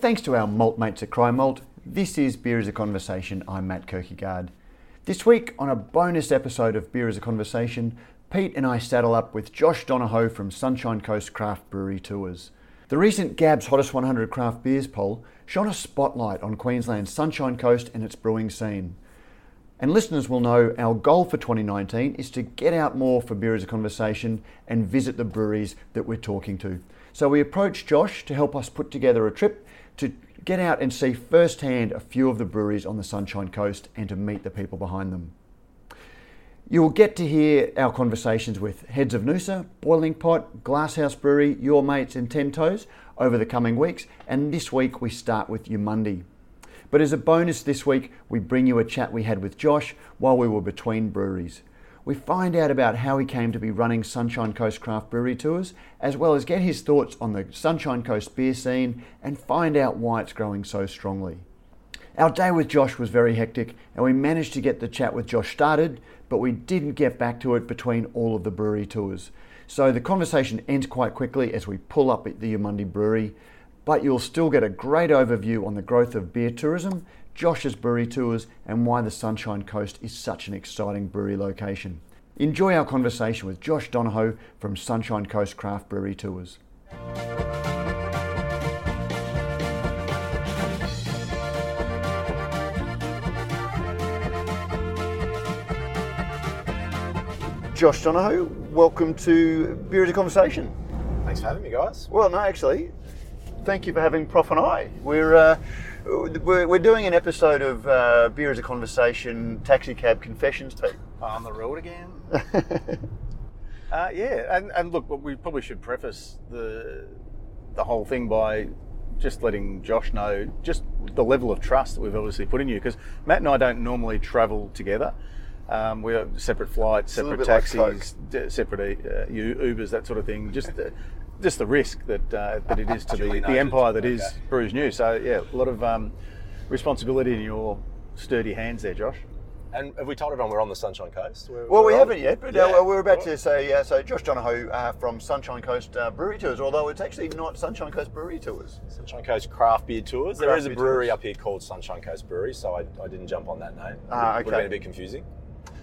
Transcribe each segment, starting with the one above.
Thanks to our malt mates at Cryer Malt, this is Beer is a Conversation. I'm Matt Kirkegaard. This week, on a bonus episode of Beer is a Conversation, Pete and I saddle up with Josh Donohoe from Sunshine Coast Craft Brewery Tours. The recent GABS Hottest 100 Craft Beers poll shone a spotlight on Queensland's Sunshine Coast and its brewing scene. And listeners will know our goal for 2019 is to get out more for Beer is a Conversation and visit the breweries that we're talking to. So we approached Josh to help us put together a trip to get out and see firsthand a few of the breweries on the Sunshine Coast and to meet the people behind them. You will get to hear our conversations with Heads of Noosa, Boiling Pot, Glasshouse Brewery, Your Mates, and Ten Toes over the coming weeks, and this week we start with Eumundi. But as a bonus this week, we bring you a chat we had with Josh while we were between breweries we find out about how he came to be running Sunshine Coast Craft Brewery Tours, as well as get his thoughts on the Sunshine Coast beer scene and find out why it's growing so strongly. Our day with Josh was very hectic, and we managed to get the chat with Josh started, but we didn't get back to it between all of the brewery tours. So the conversation ends quite quickly as we pull up at the Eumundi Brewery, but you'll still get a great overview on the growth of beer tourism Josh's brewery tours, and why the Sunshine Coast is such an exciting brewery location. Enjoy our conversation with Josh Donohoe from Sunshine Coast Craft Brewery Tours. Josh Donohoe, welcome to Beer is a Conversation. Thanks for having me, guys. Well, no, actually, thank you for having Prof and I. We're uh, we're, we're doing an episode of uh, Beer as a Conversation Taxi Cab Confessions tape. On the road again? uh, yeah, and, and look, we probably should preface the, the whole thing by just letting Josh know just the level of trust that we've obviously put in you because Matt and I don't normally travel together. Um, we have separate flights, separate taxis, like separate uh, Ubers, that sort of thing. Just uh, just the risk that uh, that it is to the, the empire that is okay. Brews News. So yeah, a lot of um, responsibility in your sturdy hands there, Josh. And have we told everyone we're on the Sunshine Coast? We're, well, we're we on. haven't yet, but uh, yeah. uh, we're about to say, uh, so Josh Donohoe uh, from Sunshine Coast uh, Brewery Tours, although it's actually not Sunshine Coast Brewery Tours. Sunshine Coast Craft Beer Tours. Craft there is a brewery tours. up here called Sunshine Coast Brewery, so I, I didn't jump on that name. Ah, okay. Would have been a bit confusing.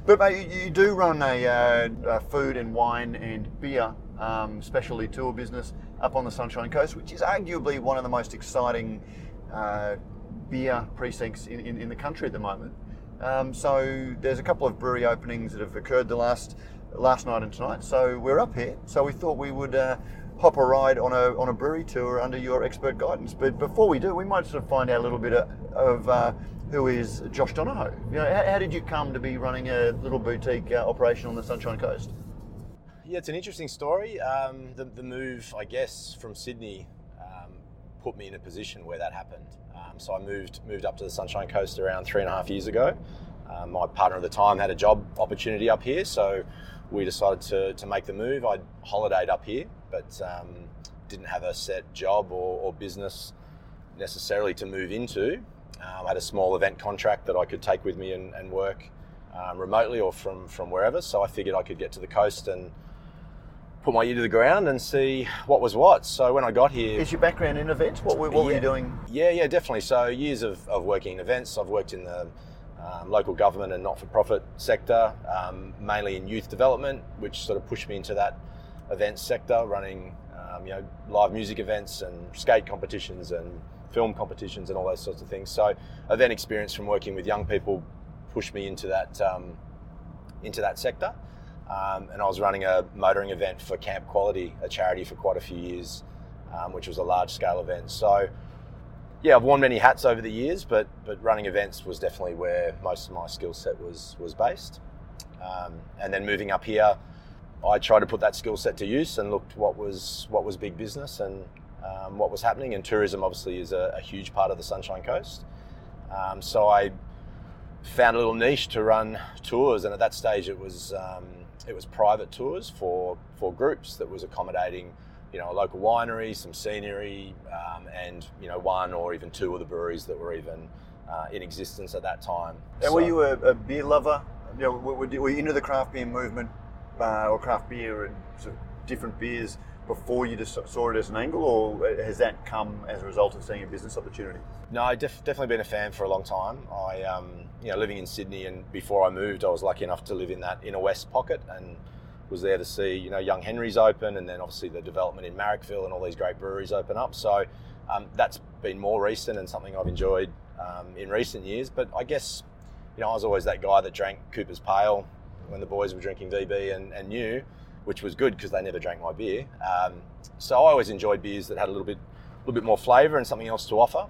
But mate, you, you do run a, uh, food and wine and beer um, specialty tour business up on the Sunshine Coast, which is arguably one of the most exciting uh, beer precincts in, in, in, the country at the moment. Um, so there's a couple of brewery openings that have occurred the last last night and tonight. So we're up here. So we thought we would uh, hop a ride on a on a brewery tour under your expert guidance. But before we do, we might sort of find out a little bit of, of uh, who is Josh Donohoe. You know, how, how, did you come to be running a little boutique uh, operation on the Sunshine Coast? Yeah, it's an interesting story. Um, the, the, move, I guess, from Sydney put me in a position where that happened. Um, so I moved moved up to the Sunshine Coast around three and a half years ago. Um, my partner at the time had a job opportunity up here, so we decided to, to make the move. I holidayed up here, but um, didn't have a set job or, or business necessarily to move into. Um, I had a small event contract that I could take with me and, and work remotely or from, from wherever. So I figured I could get to the coast and put my ear to the ground and see what was what. So when I got here, is your background in events? What, what yeah, were you doing? Yeah, yeah, definitely. So years of, of working in events. I've worked in the um, local government and not-for-profit sector, um, mainly in youth development, which sort of pushed me into that events sector, running um, you know live music events and skate competitions and film competitions and all those sorts of things. So event experience from working with young people pushed me into that um, into that sector. Um, and I was running a motoring event for Camp Quality, a charity for quite a few years, um, which was a large scale event. So, yeah, I've worn many hats over the years, but but running events was definitely where most of my skill set was was based. Um, and then moving up here, I tried to put that skill set to use and looked what was what was big business and um, what was happening. And tourism obviously is a, a huge part of the Sunshine Coast. Um, so I found a little niche to run tours, and at that stage it was um, it was private tours for for groups that was accommodating you know a local winery, some scenery, um, and you know one or even two of the breweries that were even uh, in existence at that time. And so, were you a, a, beer lover? You know, were, were you into the craft beer movement uh, or craft beer and sort of different beers before you just saw it as an angle, or has that come as a result of seeing a business opportunity? No, def- definitely been a fan for a long time. I, um, you know, living in Sydney, and before I moved, I was lucky enough to live in that inner west pocket, and was there to see, you know, Young Henry's open, and then obviously the development in Marrickville and all these great breweries open up. So um, that's been more recent and something I've enjoyed um, in recent years. But I guess, you know, I was always that guy that drank Cooper's Pale when the boys were drinking VB and, and knew, which was good because they never drank my beer. Um, so I always enjoyed beers that had a little bit, a little bit more flavour and something else to offer.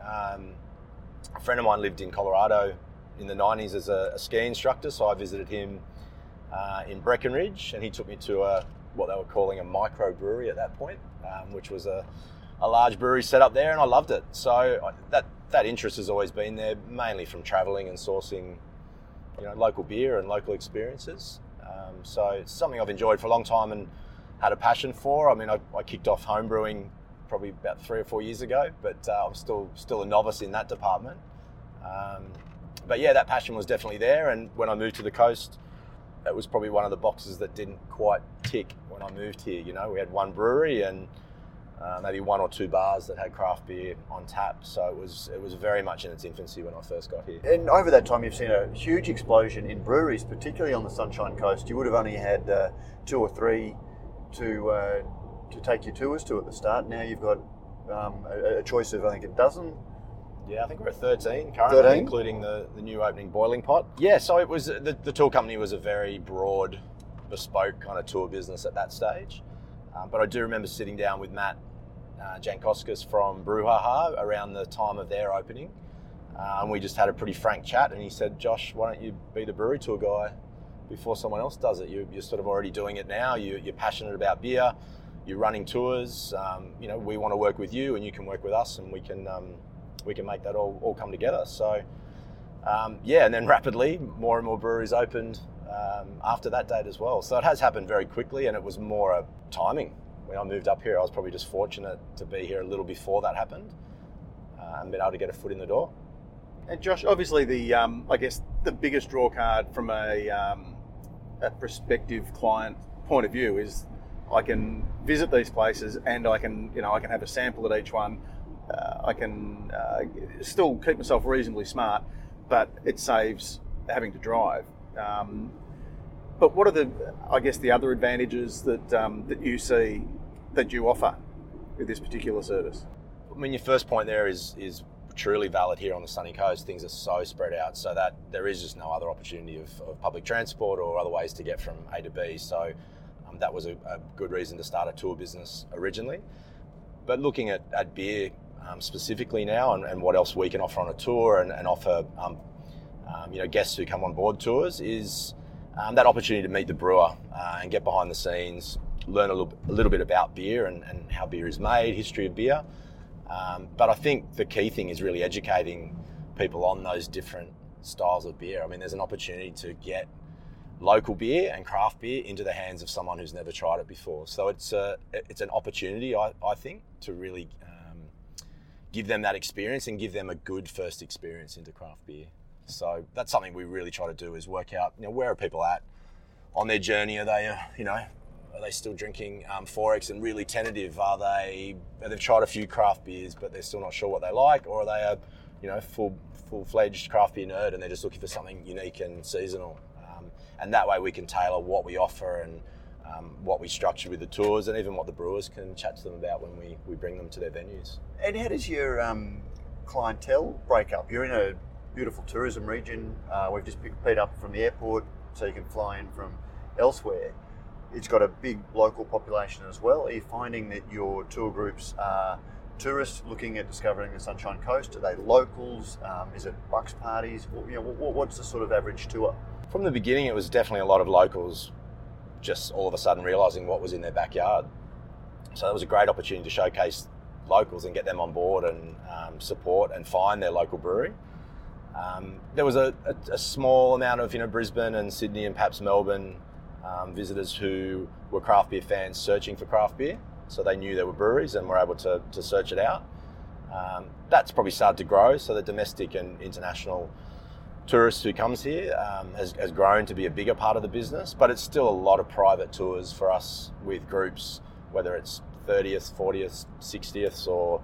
Um, a friend of mine lived in Colorado in the 90s as a, a ski instructor, so I visited him uh, in Breckenridge, and he took me to a what they were calling a micro brewery at that point, um, which was a, a large brewery set up there, and I loved it. So that that interest has always been there, mainly from travelling and sourcing, you know, local beer and local experiences. Um, so it's something I've enjoyed for a long time and had a passion for. I mean, I, I kicked off homebrewing probably about three or four years ago, but uh, I'm still still a novice in that department. Um, but yeah, that passion was definitely there. And when I moved to the coast, it was probably one of the boxes that didn't quite tick when I moved here. You know, we had one brewery and uh, maybe one or two bars that had craft beer on tap. So it was it was very much in its infancy when I first got here. And over that time, you've seen a huge explosion in breweries, particularly on the Sunshine Coast. You would have only had uh, two or three to uh, to take your tours to at the start. Now you've got um, a, a, choice of I think a dozen. Yeah, I think we're at 13 currently, 13? including the, the new opening boiling pot. Yeah, so it was the, the tour company was a very broad, bespoke kind of tour business at that stage. Um, but I do remember sitting down with Matt uh, Jankoskis from Brouhaha around the time of their opening. Uh, and we just had a pretty frank chat. And he said, Josh, why don't you be the brewery tour guy before someone else does it? You, are sort of already doing it now. You, are passionate about beer. You're running tours. Um, you know, we want to work with you, and you can work with us, and we can um, we can make that all, all come together. So, um, yeah, and then rapidly, more and more breweries opened um, after that date as well. So it has happened very quickly, and it was more a timing when I moved up here, I was probably just fortunate to be here a little before that happened uh, and been able to get a foot in the door. And Josh, obviously, the um, I guess the biggest draw card from a, um, a prospective client point of view is I can visit these places and I can you know I can have a sample at each one. Uh, I can uh, still keep myself reasonably smart, but it saves having to drive. Um, but what are the, I guess, the other advantages that um, that you see that you offer with this particular service? I mean, your first point there is is truly valid here on the sunny coast. Things are so spread out, so that there is just no other opportunity of, of public transport or other ways to get from A to B. So um, that was a, a, good reason to start a tour business originally. But looking at, at beer um, specifically now and, and, what else we can offer on a tour and, and offer, um, um, you know, guests who come on board tours is um, that opportunity to meet the brewer uh, and get behind the scenes, learn a little, a little bit about beer and, and, how beer is made, history of beer. Um, but I think the key thing is really educating people on those different styles of beer. I mean, there's an opportunity to get local beer and craft beer into the hands of someone who's never tried it before. So it's a, it's an opportunity, I, I think, to really um, give them that experience and give them a good first experience into craft beer. So that's something we really try to do is work out, you know, where are people at on their journey? Are they, uh, you know, are they still drinking um, XXXX and really tentative? Are they? They've tried a few craft beers, but they're still not sure what they like, or are they a, you know, full full fledged craft beer nerd and they're just looking for something unique and seasonal? Um, and that way we can tailor what we offer and um, what we structure with the tours, and even what the brewers can chat to them about when we, we bring them to their venues. And how does your um, clientele break up? You're in a beautiful tourism region. Uh, we've just picked Pete up from the airport, so you can fly in from elsewhere. It's got a big local population as well. Are you finding that your tour groups are tourists looking at discovering the Sunshine Coast? Are they locals? Um, is it bucks parties? You know, what's the sort of average tour? From the beginning, it was definitely a lot of locals just all of a sudden realizing what was in their backyard. So that was a great opportunity to showcase locals and get them on board and um, support and find their local brewery. Um, there was a, a, a, small amount of you know Brisbane and Sydney and perhaps Melbourne um, visitors who were craft beer fans searching for craft beer, so they knew there were breweries and were able to, to search it out. Um, that's probably started to grow, so the domestic and international tourists who comes here um, has, has, grown to be a bigger part of the business, but it's still a lot of private tours for us with groups whether it's 30th, 40th, 60th, or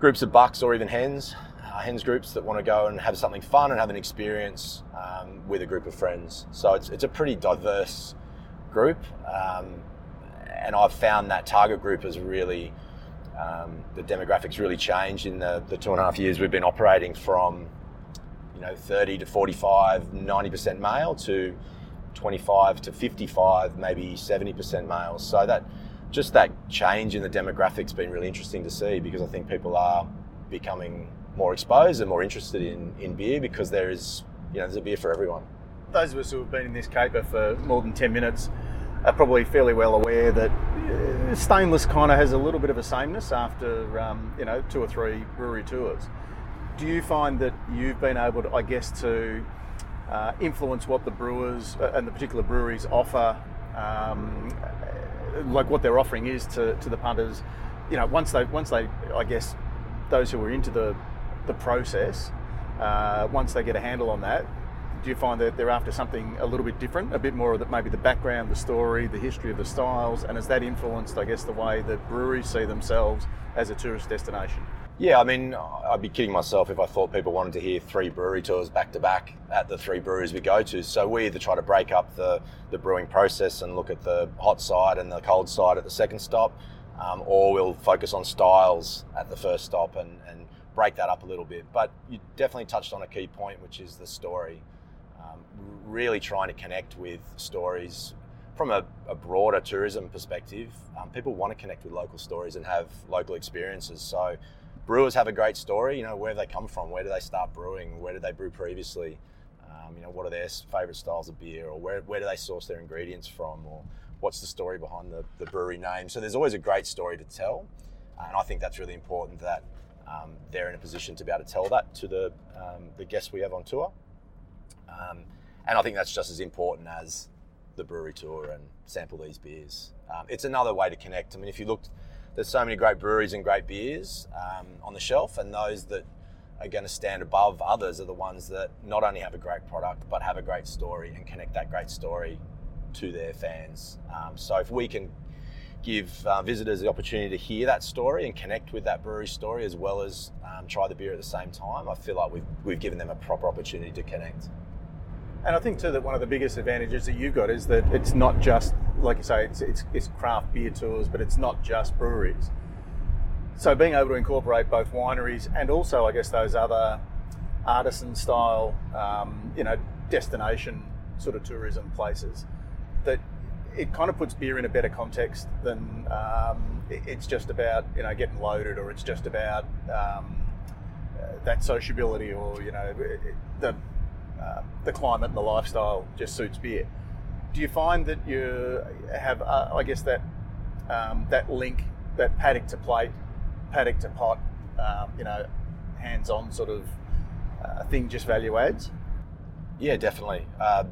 groups of bucks or even hens, uh, hens groups that want to go and have something fun and have an experience um, with a group of friends. So it's, it's a pretty diverse group. Um, and I've found that target group has really, um, the demographics really changed in the, the two and a half years we've been operating from, you know, 30 to 45, 90% male to 25 to 55, maybe 70% males. So that just that change in the demographics been really interesting to see because I think people are becoming more exposed and more interested in, in beer because there is, you know, there's a beer for everyone. Those of us who have been in this caper for more than 10 minutes are probably fairly well aware that uh, stainless kind of has a little bit of a sameness after, um, you know, two or three brewery tours. Do you find that you've been able to, I guess, to uh, influence what the brewers uh, and the particular breweries offer, um, like what their offering is to, to the punters. You know, once they once they, I guess, those who are into the the process, uh, once they get a handle on that, do you find that they're after something a little bit different, a bit more of maybe the background, the story, the history of the styles, and has that influenced, I guess, the way that breweries see themselves as a tourist destination? Yeah, I mean, I'd be kidding myself if I thought people wanted to hear three brewery tours back to back at the three breweries we go to. So we either try to break up the, the brewing process and look at the hot side and the cold side at the second stop, um, or we'll focus on styles at the first stop and, and break that up a little bit. But you definitely touched on a key point, which is the story. Um, really trying to connect with stories from a, a broader tourism perspective. Um, people want to connect with local stories and have local experiences. So brewers have a great story. You know, where they come from, where do they start brewing, where did they brew previously, um, you know, what are their favourite styles of beer, or where, where do they source their ingredients from, or what's the story behind the, the brewery name. So there's always a great story to tell, and I think that's really important that um, they're in a position to be able to tell that to the um, the guests we have on tour. Um, and I think that's just as important as the brewery tour and sample these beers. Um, it's another way to connect. I mean, if you looked there's so many great breweries and great beers um, on the shelf, and those that are going to stand above others are the ones that not only have a great product but have a great story and connect that great story to their fans. Um, so if we can give uh, visitors the opportunity to hear that story and connect with that brewery story as well as um, try the beer at the same time, I feel like we've, we've given them a proper opportunity to connect. And I think too that one of the biggest advantages that you've got is that it's not just like you say, it's, it's, it's craft beer tours, but it's not just breweries. So being able to incorporate both wineries and also, I guess, those other artisan style, um, you know, destination sort of tourism places, that it kind of puts beer in a better context than um, it's just about you know getting loaded or it's just about um, that sociability or you know the uh, the climate and the lifestyle just suits beer. Do you find that you have, uh, I guess, that um, that link, that paddock to plate, paddock to pot, um, you know, hands-on sort of uh, thing, just value adds? Yeah, definitely. Uh,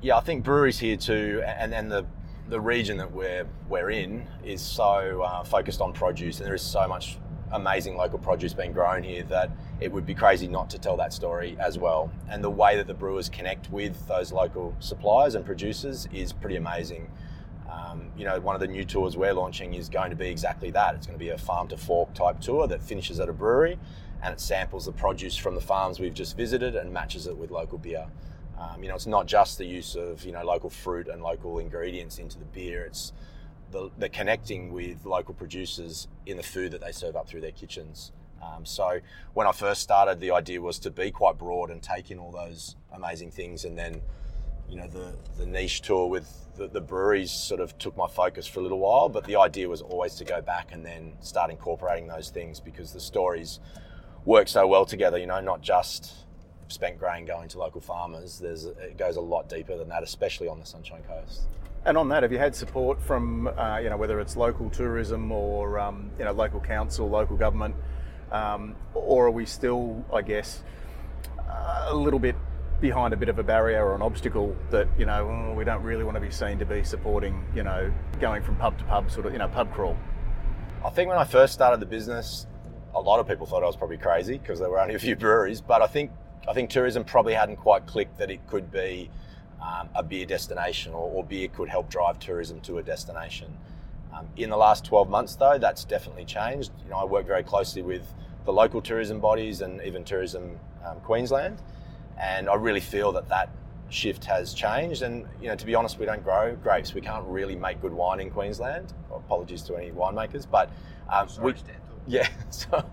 yeah, I think breweries here too, and, and the the region that we're we're in is so uh, focused on produce, and there is so much amazing local produce being grown here that it would be crazy not to tell that story as well. And the way that the brewers connect with those local suppliers and producers is pretty amazing. Um, you know, one of the new tours we're launching is going to be exactly that. It's going to be a farm to fork type tour that finishes at a brewery and it samples the produce from the farms we've just visited and matches it with local beer. Um, you know, it's not just the use of you know local fruit and local ingredients into the beer. It's the, the connecting with local producers in the food that they serve up through their kitchens. Um, so when I first started, the idea was to be quite broad and take in all those amazing things, and then you know the the niche tour with the, the, breweries sort of took my focus for a little while. But the idea was always to go back and then start incorporating those things because the stories work so well together. You know, not just spent grain going to local farmers. There's it goes a lot deeper than that, especially on the Sunshine Coast. And on that, have you had support from, uh, you know, whether it's local tourism or, um, you know, local council, local government, um, or are we still, I guess, a little bit behind a bit of a barrier or an obstacle that, you know, oh, we don't really want to be seen to be supporting, you know, going from pub to pub, sort of, you know, pub crawl? I think when I first started the business, a lot of people thought I was probably crazy because there were only a few breweries, but I think I think tourism probably hadn't quite clicked that it could be um, a beer destination or, or, beer could help drive tourism to a destination. Um, in the last 12 months, though, that's definitely changed. You know, I work very closely with the local tourism bodies and even Tourism um, Queensland, and I really feel that that shift has changed. And you know, to be honest, we don't grow grapes. We can't really make good wine in Queensland. Apologies to any winemakers, but um, Sorry, we, yeah. So,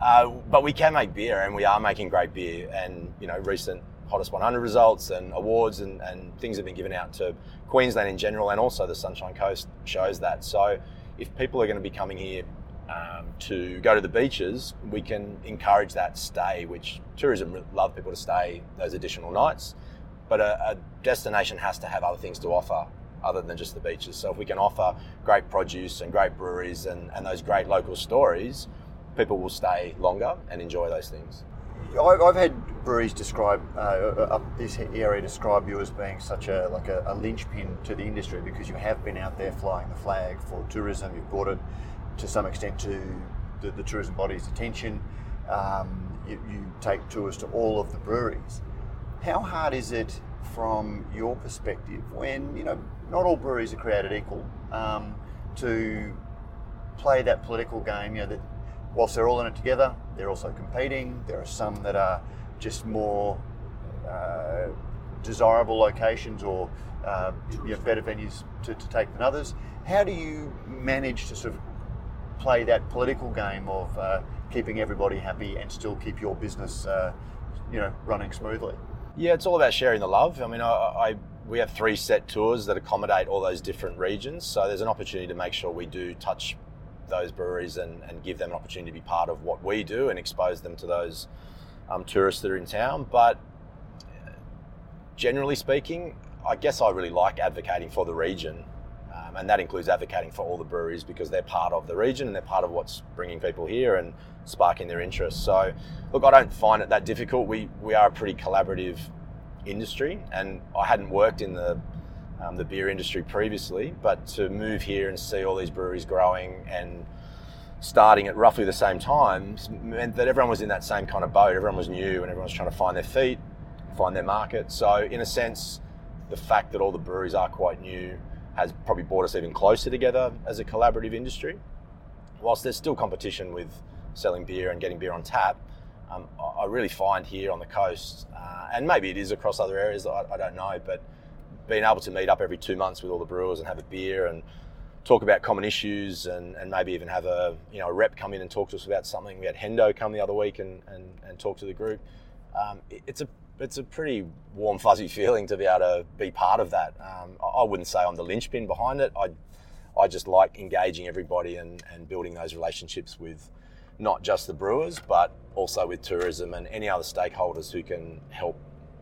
uh, but we can make beer, and we are making great beer. And you know, recent hottest 100 results and awards and, and things have been given out to Queensland in general, and also the Sunshine Coast shows that. So, if people are going to be coming here um, to go to the beaches, we can encourage that stay, which tourism love people to stay those additional nights. But a, a destination has to have other things to offer other than just the beaches. So if we can offer great produce and great breweries and, and those great local stories, people will stay longer and enjoy those things. I've had breweries describe uh, up this area describe you as being such a like a, a linchpin to the industry because you have been out there flying the flag for tourism. You've brought it to some extent to the, the tourism body's attention. Um, you, you take tours to all of the breweries. How hard is it from your perspective when you know not all breweries are created equal um, to play that political game? You know that whilst they're all in it together, they're also competing. There are some that are just more uh, desirable locations or uh, you know, better venues to, to take than others. How do you manage to sort of play that political game of uh, keeping everybody happy and still keep your business, uh, you know, running smoothly? Yeah, it's all about sharing the love. I mean, I, I we have three set tours that accommodate all those different regions, so there's an opportunity to make sure we do touch those breweries and, and give them an opportunity to be part of what we do and expose them to those um, tourists that are in town. But uh, generally speaking, I guess I really like advocating for the region. Um, and that includes advocating for all the breweries because they're part of the region and they're part of what's bringing people here and sparking their interest. So, look, I don't find it that difficult. We we are a pretty collaborative industry, and I hadn't worked in the um, the beer industry previously, but to move here and see all these breweries growing and starting at roughly the same time meant that everyone was in that same kind of boat. Everyone was new and everyone was trying to find their feet, find their market. So, in a sense, the fact that all the breweries are quite new has probably brought us even closer together as a collaborative industry. Whilst there's still competition with selling beer and getting beer on tap, um, I really find here on the coast, uh, and maybe it is across other areas, I, I don't know, but being able to meet up every two months with all the brewers and have a beer and talk about common issues and, and maybe even have a you know a rep come in and talk to us about something. We had Hendo come the other week and, and, and talk to the group. Um, it- it's a it's a pretty warm fuzzy feeling to be able to be part of that. Um, I I wouldn't say I'm the linchpin behind it. I I just like engaging everybody and, and building those relationships with not just the brewers but also with tourism and any other stakeholders who can help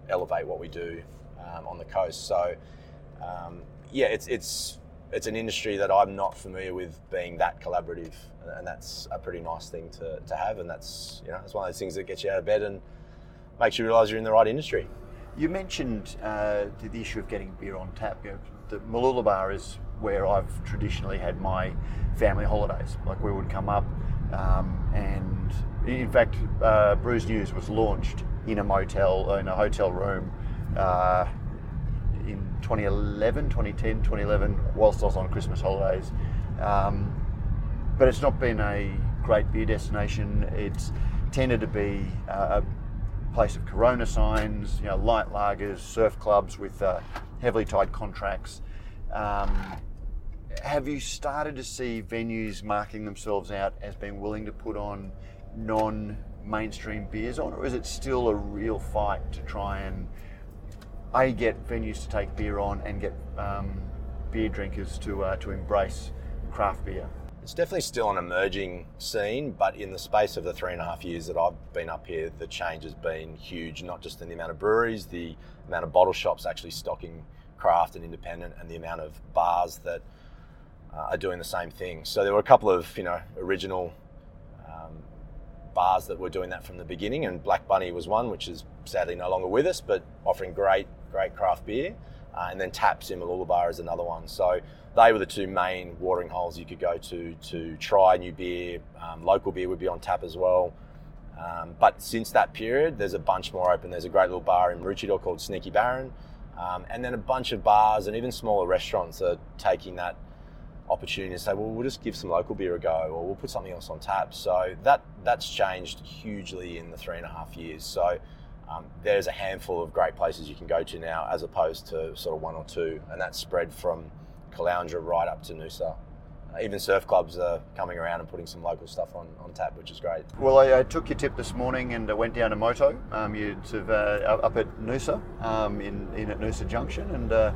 elevate what we do um, on the coast. So um, yeah, it's it's it's an industry that I'm not familiar with being that collaborative, and that's a pretty nice thing to, to have. And that's you know it's one of those things that gets you out of bed and makes you realise you're in the right industry. You mentioned uh, the, the issue of getting beer on tap. You know, the Mooloolaba is where I've traditionally had my family holidays. Like we would come up, um, and in fact, uh, Brews News was launched in a motel, in a hotel room. Uh, in 2011, 2010, 2011, whilst I was on Christmas holidays. Um, but it's not been a great beer destination. It's tended to be uh, a place of Corona signs, you know, light lagers, surf clubs with uh, heavily tied contracts. Um, have you started to see venues marking themselves out as being willing to put on non-mainstream beers on, or is it still a real fight to try and a get venues to take beer on and get um, beer drinkers to uh, to embrace craft beer? It's definitely still an emerging scene, but in the space of the three and a half years that I've been up here, the change has been huge, not just in the amount of breweries, the amount of bottle shops actually stocking craft and independent, and the amount of bars that uh, are doing the same thing. So there were a couple of, you know, original um, bars that were doing that from the beginning, and Black Bunny was one, which is sadly no longer with us, but offering great, great craft beer. Uh, and then Taps in Mooloolaba is another one. So they were the two main watering holes you could go to to try new beer. Um, local beer would be on tap as well. Um, but since that period, there's a bunch more open. There's a great little bar in Maroochydore called Sneaky Baron. Um, and then a bunch of bars and even smaller restaurants are taking that opportunity to say, well, we'll just give some local beer a go, or we'll put something else on tap. So that that's changed hugely in the three and a half years. So um, there's a handful of great places you can go to now, as opposed to sort of one or two, and that's spread from Caloundra right up to Noosa. Uh, even surf clubs are coming around and putting some local stuff on, on tap, which is great. Well, I, I took your tip this morning and I went down to Moto. Um, you uh, up at Noosa, um, in, in at Noosa Junction, and uh,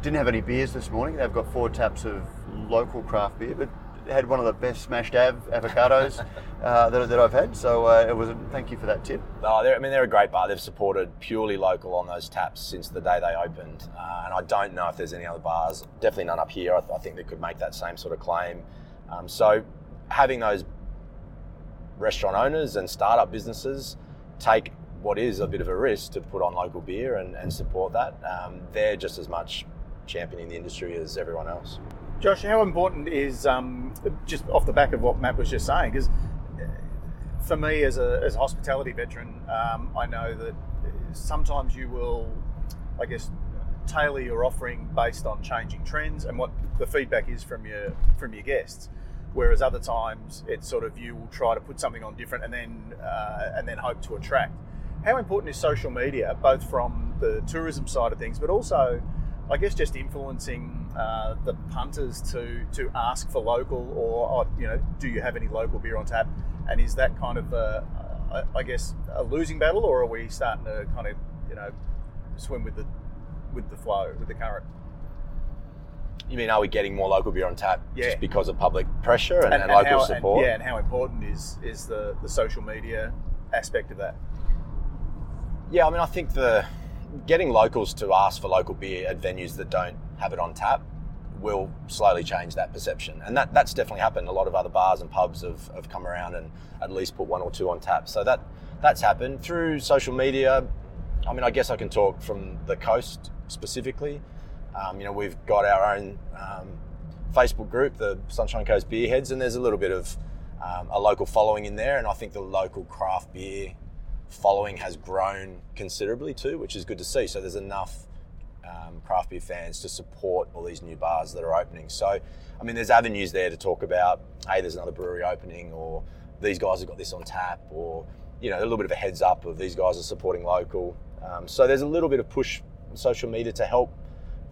didn't have any beers this morning. They've got four taps of local craft beer, but had one of the best smashed av avocados uh, that, that I've had. So uh, it was. A, thank you for that tip. No, I mean they're a great bar. They've supported purely local on those taps since the day they opened, uh, and I don't know if there's any other bars. Definitely none up here. I, th- I think they could make that same sort of claim. Um, so having those restaurant owners and startup businesses take what is a bit of a risk to put on local beer and, and support that. Um, they're just as much championing the industry as everyone else. Josh, how important is um, just off the back of what Matt was just saying? Because for me, as a, as a hospitality veteran, um, I know that sometimes you will, I guess, tailor your offering based on changing trends and what the feedback is from your from your guests. Whereas other times, it's sort of you will try to put something on different and then uh, and then hope to attract. How important is social media, both from the tourism side of things, but also I guess just influencing uh, the punters to to ask for local, or, or, you know, do you have any local beer on tap? And is that kind of, a, I guess, a losing battle, or are we starting to kind of, you know, swim with the with the flow, with the current? You mean, are we getting more local beer on tap Yeah. just because of public pressure and, And, and, and local how, support? And, yeah, and how important is is the the social media aspect of that? Yeah, I mean, I think the getting locals to ask for local beer at venues that don't have it on tap will slowly change that perception, and that that's definitely happened. A lot of other bars and pubs have, have come around and at least put one or two on tap. So that that's happened through social media. I mean, I guess I can talk from the coast specifically. Um, you know, we've got our own um, Facebook group, the Sunshine Coast Beer Heads, and there's a little bit of um, a local following in there, and I think the local craft beer following has grown considerably too, which is good to see. So there's enough um, craft beer fans to support all these new bars that are opening. So, I mean, there's avenues there to talk about, hey, there's another brewery opening, or these guys have got this on tap, or you know, a little bit of a heads up of these guys are supporting local. Um, so there's a little bit of push on social media to help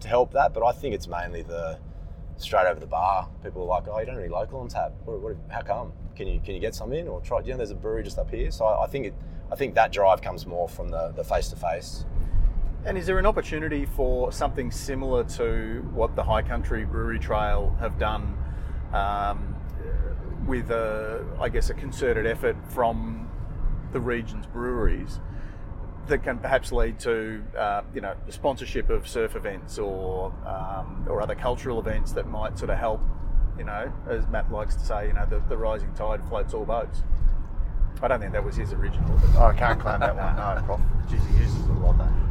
to help that, but I think it's mainly the straight over the bar. People are like, oh, you don't any local on tap. What, what, how come? Can you can you get some in or try? You know, there's a brewery just up here. So I, I think it, I think that drive comes more from the face to face. And is there an opportunity for something similar to what the High Country Brewery Trail have done um, with, a, I guess, a concerted effort from the region's breweries that can perhaps lead to, uh, you know, sponsorship of surf events or um, or other cultural events that might sort of help, you know, as Matt likes to say, you know, the, the rising tide floats all boats. I don't think that was his original. But Oh, I can't claim that one. No, Prof. Jeez, he uses a lot that.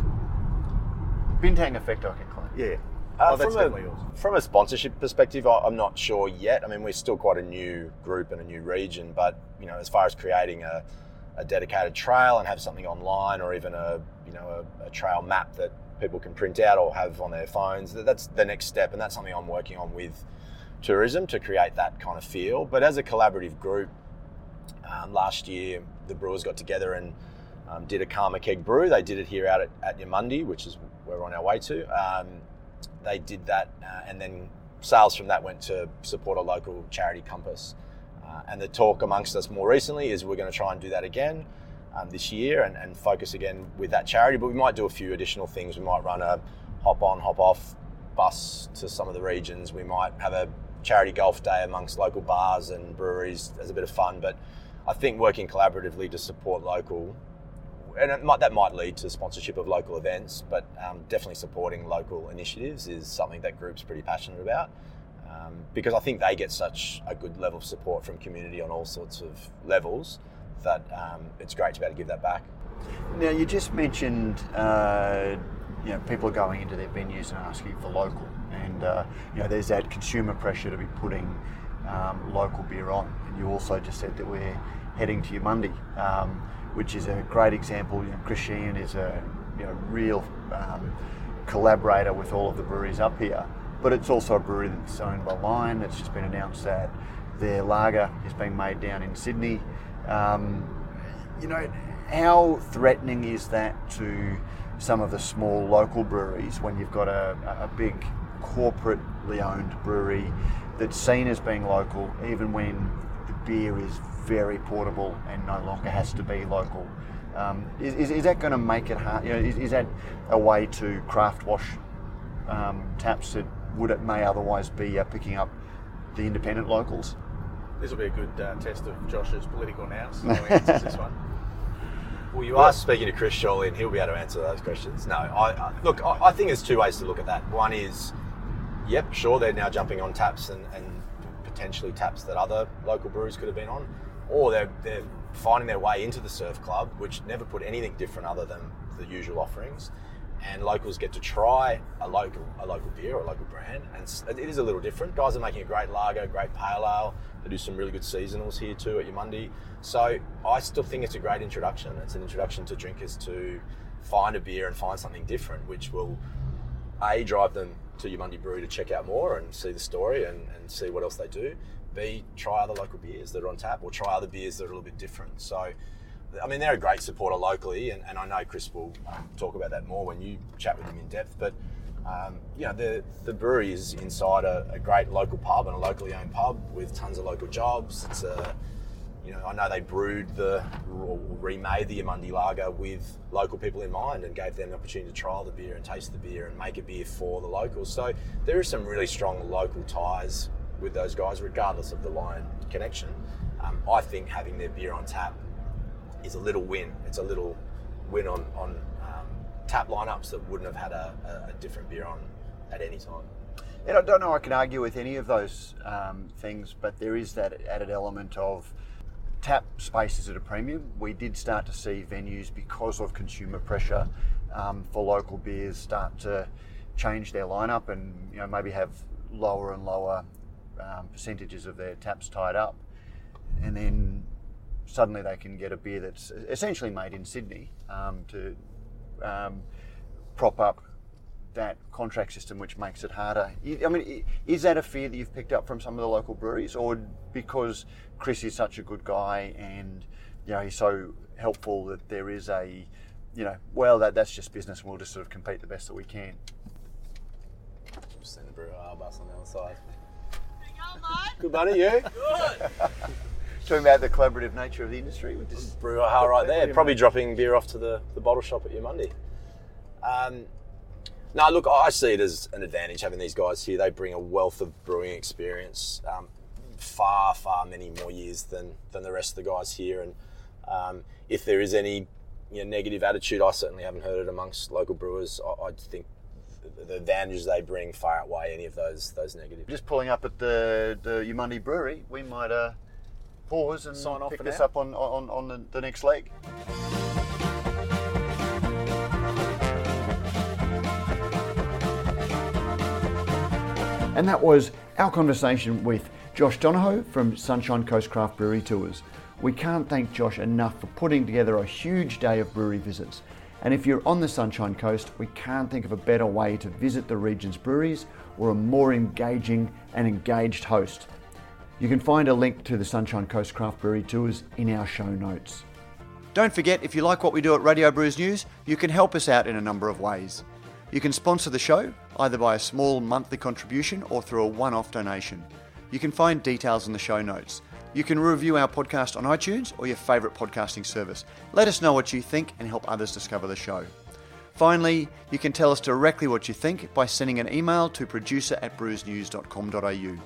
Bintang effect, I can claim. yeah, Uh, oh, that's from, definitely a, yours. from a sponsorship perspective, I- I'm not sure yet. I mean, we're still quite a new group and a new region, but you know, as far as creating a, a dedicated trail and have something online, or even a you know a, a trail map that people can print out or have on their phones, that- that's the next step, and that's something I'm working on with tourism to create that kind of feel. But as a collaborative group, um, last year the brewers got together and um, did a Karma Keg Brew. They did it here out at, at Eumundi, which is where we're on our way to. Um, they did that, uh, and then sales from that went to support a local charity, Compass. Uh, and the talk amongst us more recently is we're going to try and do that again um, this year and, and focus again with that charity. But we might do a few additional things. We might run a hop on, hop off bus to some of the regions. We might have a charity golf day amongst local bars and breweries as a bit of fun. But I think working collaboratively to support local, and might, that might lead to sponsorship of local events, but um, definitely supporting local initiatives is something that group's pretty passionate about. Um, because I think they get such a good level of support from community on all sorts of levels that um, it's great to be able to give that back. Now, you just mentioned, uh, you know, people going into their venues and asking for local, and uh, you know, there's that consumer pressure to be putting um, local beer on. And you also just said that we're heading to Eumundi, um, which is a great example. You know, Chris Sheehan is a you know real um, collaborator with all of the breweries up here. but it's also a brewery that's owned by Lion. It's just been announced that their lager is being made down in Sydney. Um, you know, how threatening is that to some of the small local breweries when you've got a, a big corporately owned brewery that's seen as being local, even when the beer is very portable and no longer has to be local? Um, is, is, is, that going to make it hard? You know, is, is that a way to craft wash um, taps that would it may otherwise be uh, picking up the independent locals? This will be a good uh, test of Josh's political nous. How he answers this one. Well, you are speaking to Chris Shawley, and he'll be able to answer those questions. No, I, I look. I, I, think there's two ways to look at that. One is, yep, sure, they're now jumping on taps and, and potentially taps that other local breweries could have been on, or they're they're finding their way into the surf club, which never put anything different other than the usual offerings. And locals get to try a local a local beer or a local brand, and it is a little different. Guys are making a great lager, great pale ale. They do some really good seasonals here too at Eumundi. So I still think it's a great introduction. It's an introduction to drinkers to find a beer and find something different, which will a drive them to Eumundi Brewery to check out more and see the story and, and see what else they do. B, try other local beers that are on tap or try other beers that are a little bit different. So, I mean, they're a great supporter locally, and, and I know Chris will talk about that more when you chat with him in depth. But, um, you know, the, the brewery is inside a, a, great local pub and a locally owned pub with tons of local jobs. It's a, you know, I know they brewed the, or remade the Eumundi Lager with local people in mind and gave them the opportunity to trial the beer and taste the beer and make a beer for the locals. So there are some really strong local ties with those guys, regardless of the Lion connection. Um, I think having their beer on tap is a little win. It's a little win on, on um, tap lineups that wouldn't have had a, a, different beer on at any time. And I don't know I can argue with any of those um, things, but there is that added element of tap spaces at a premium. We did start to see venues because of consumer pressure um, for local beers start to change their lineup and you know maybe have lower and lower um, percentages of their taps tied up, and then suddenly they can get a beer that's essentially made in Sydney um, to um, prop up that contract system, which makes it harder. I mean, is that a fear that you've picked up from some of the local breweries, or because Chris is such a good guy and you know he's so helpful that there is a, you know, well that that's just business, and we'll just sort of compete the best that we can. Just send the brewer bus on the other side. Good buddy, you? Good. Talking about the collaborative nature of the industry with this brewer how right there. Probably dropping beer off to the, the bottle shop at Eumundi. Um, no, look, I see it as an advantage having these guys here. They bring a wealth of brewing experience, um, far, far many more years than than the rest of the guys here. And um, if there is any you know, negative attitude, I certainly haven't heard it amongst local brewers. I, I think the advantages they bring far outweigh any of those those negatives. Just pulling up at the the Eumundi Brewery, we might uh, pause and Sign off pick this now. up on on, on the, the next leg. And that was our conversation with Josh Donohoe from Sunshine Coast Craft Brewery Tours. We can't thank Josh enough for putting together a huge day of brewery visits. And if you're on the Sunshine Coast, we can't think of a better way to visit the region's breweries or a more engaging and engaged host. You can find a link to the Sunshine Coast Craft Brewery Tours in our show notes. Don't forget, if you like what we do at Radio Brews News, you can help us out in a number of ways. You can sponsor the show either by a small monthly contribution or through a one off donation. You can find details in the show notes. You can review our podcast on iTunes or your favourite podcasting service. Let us know what you think and help others discover the show. Finally, you can tell us directly what you think by sending an email to producer at brewsnews.com.au.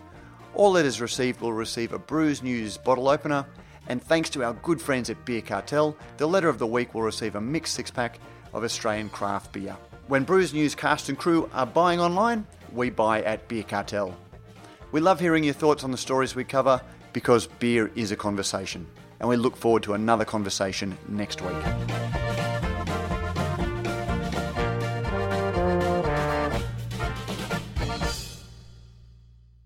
All letters received will receive a Brews News bottle opener, and thanks to our good friends at Beer Cartel, the letter of the week will receive a mixed six pack of Australian craft beer. When Brews News cast and crew are buying online, we buy at Beer Cartel. We love hearing your thoughts on the stories we cover because beer is a conversation. And we look forward to another conversation next week.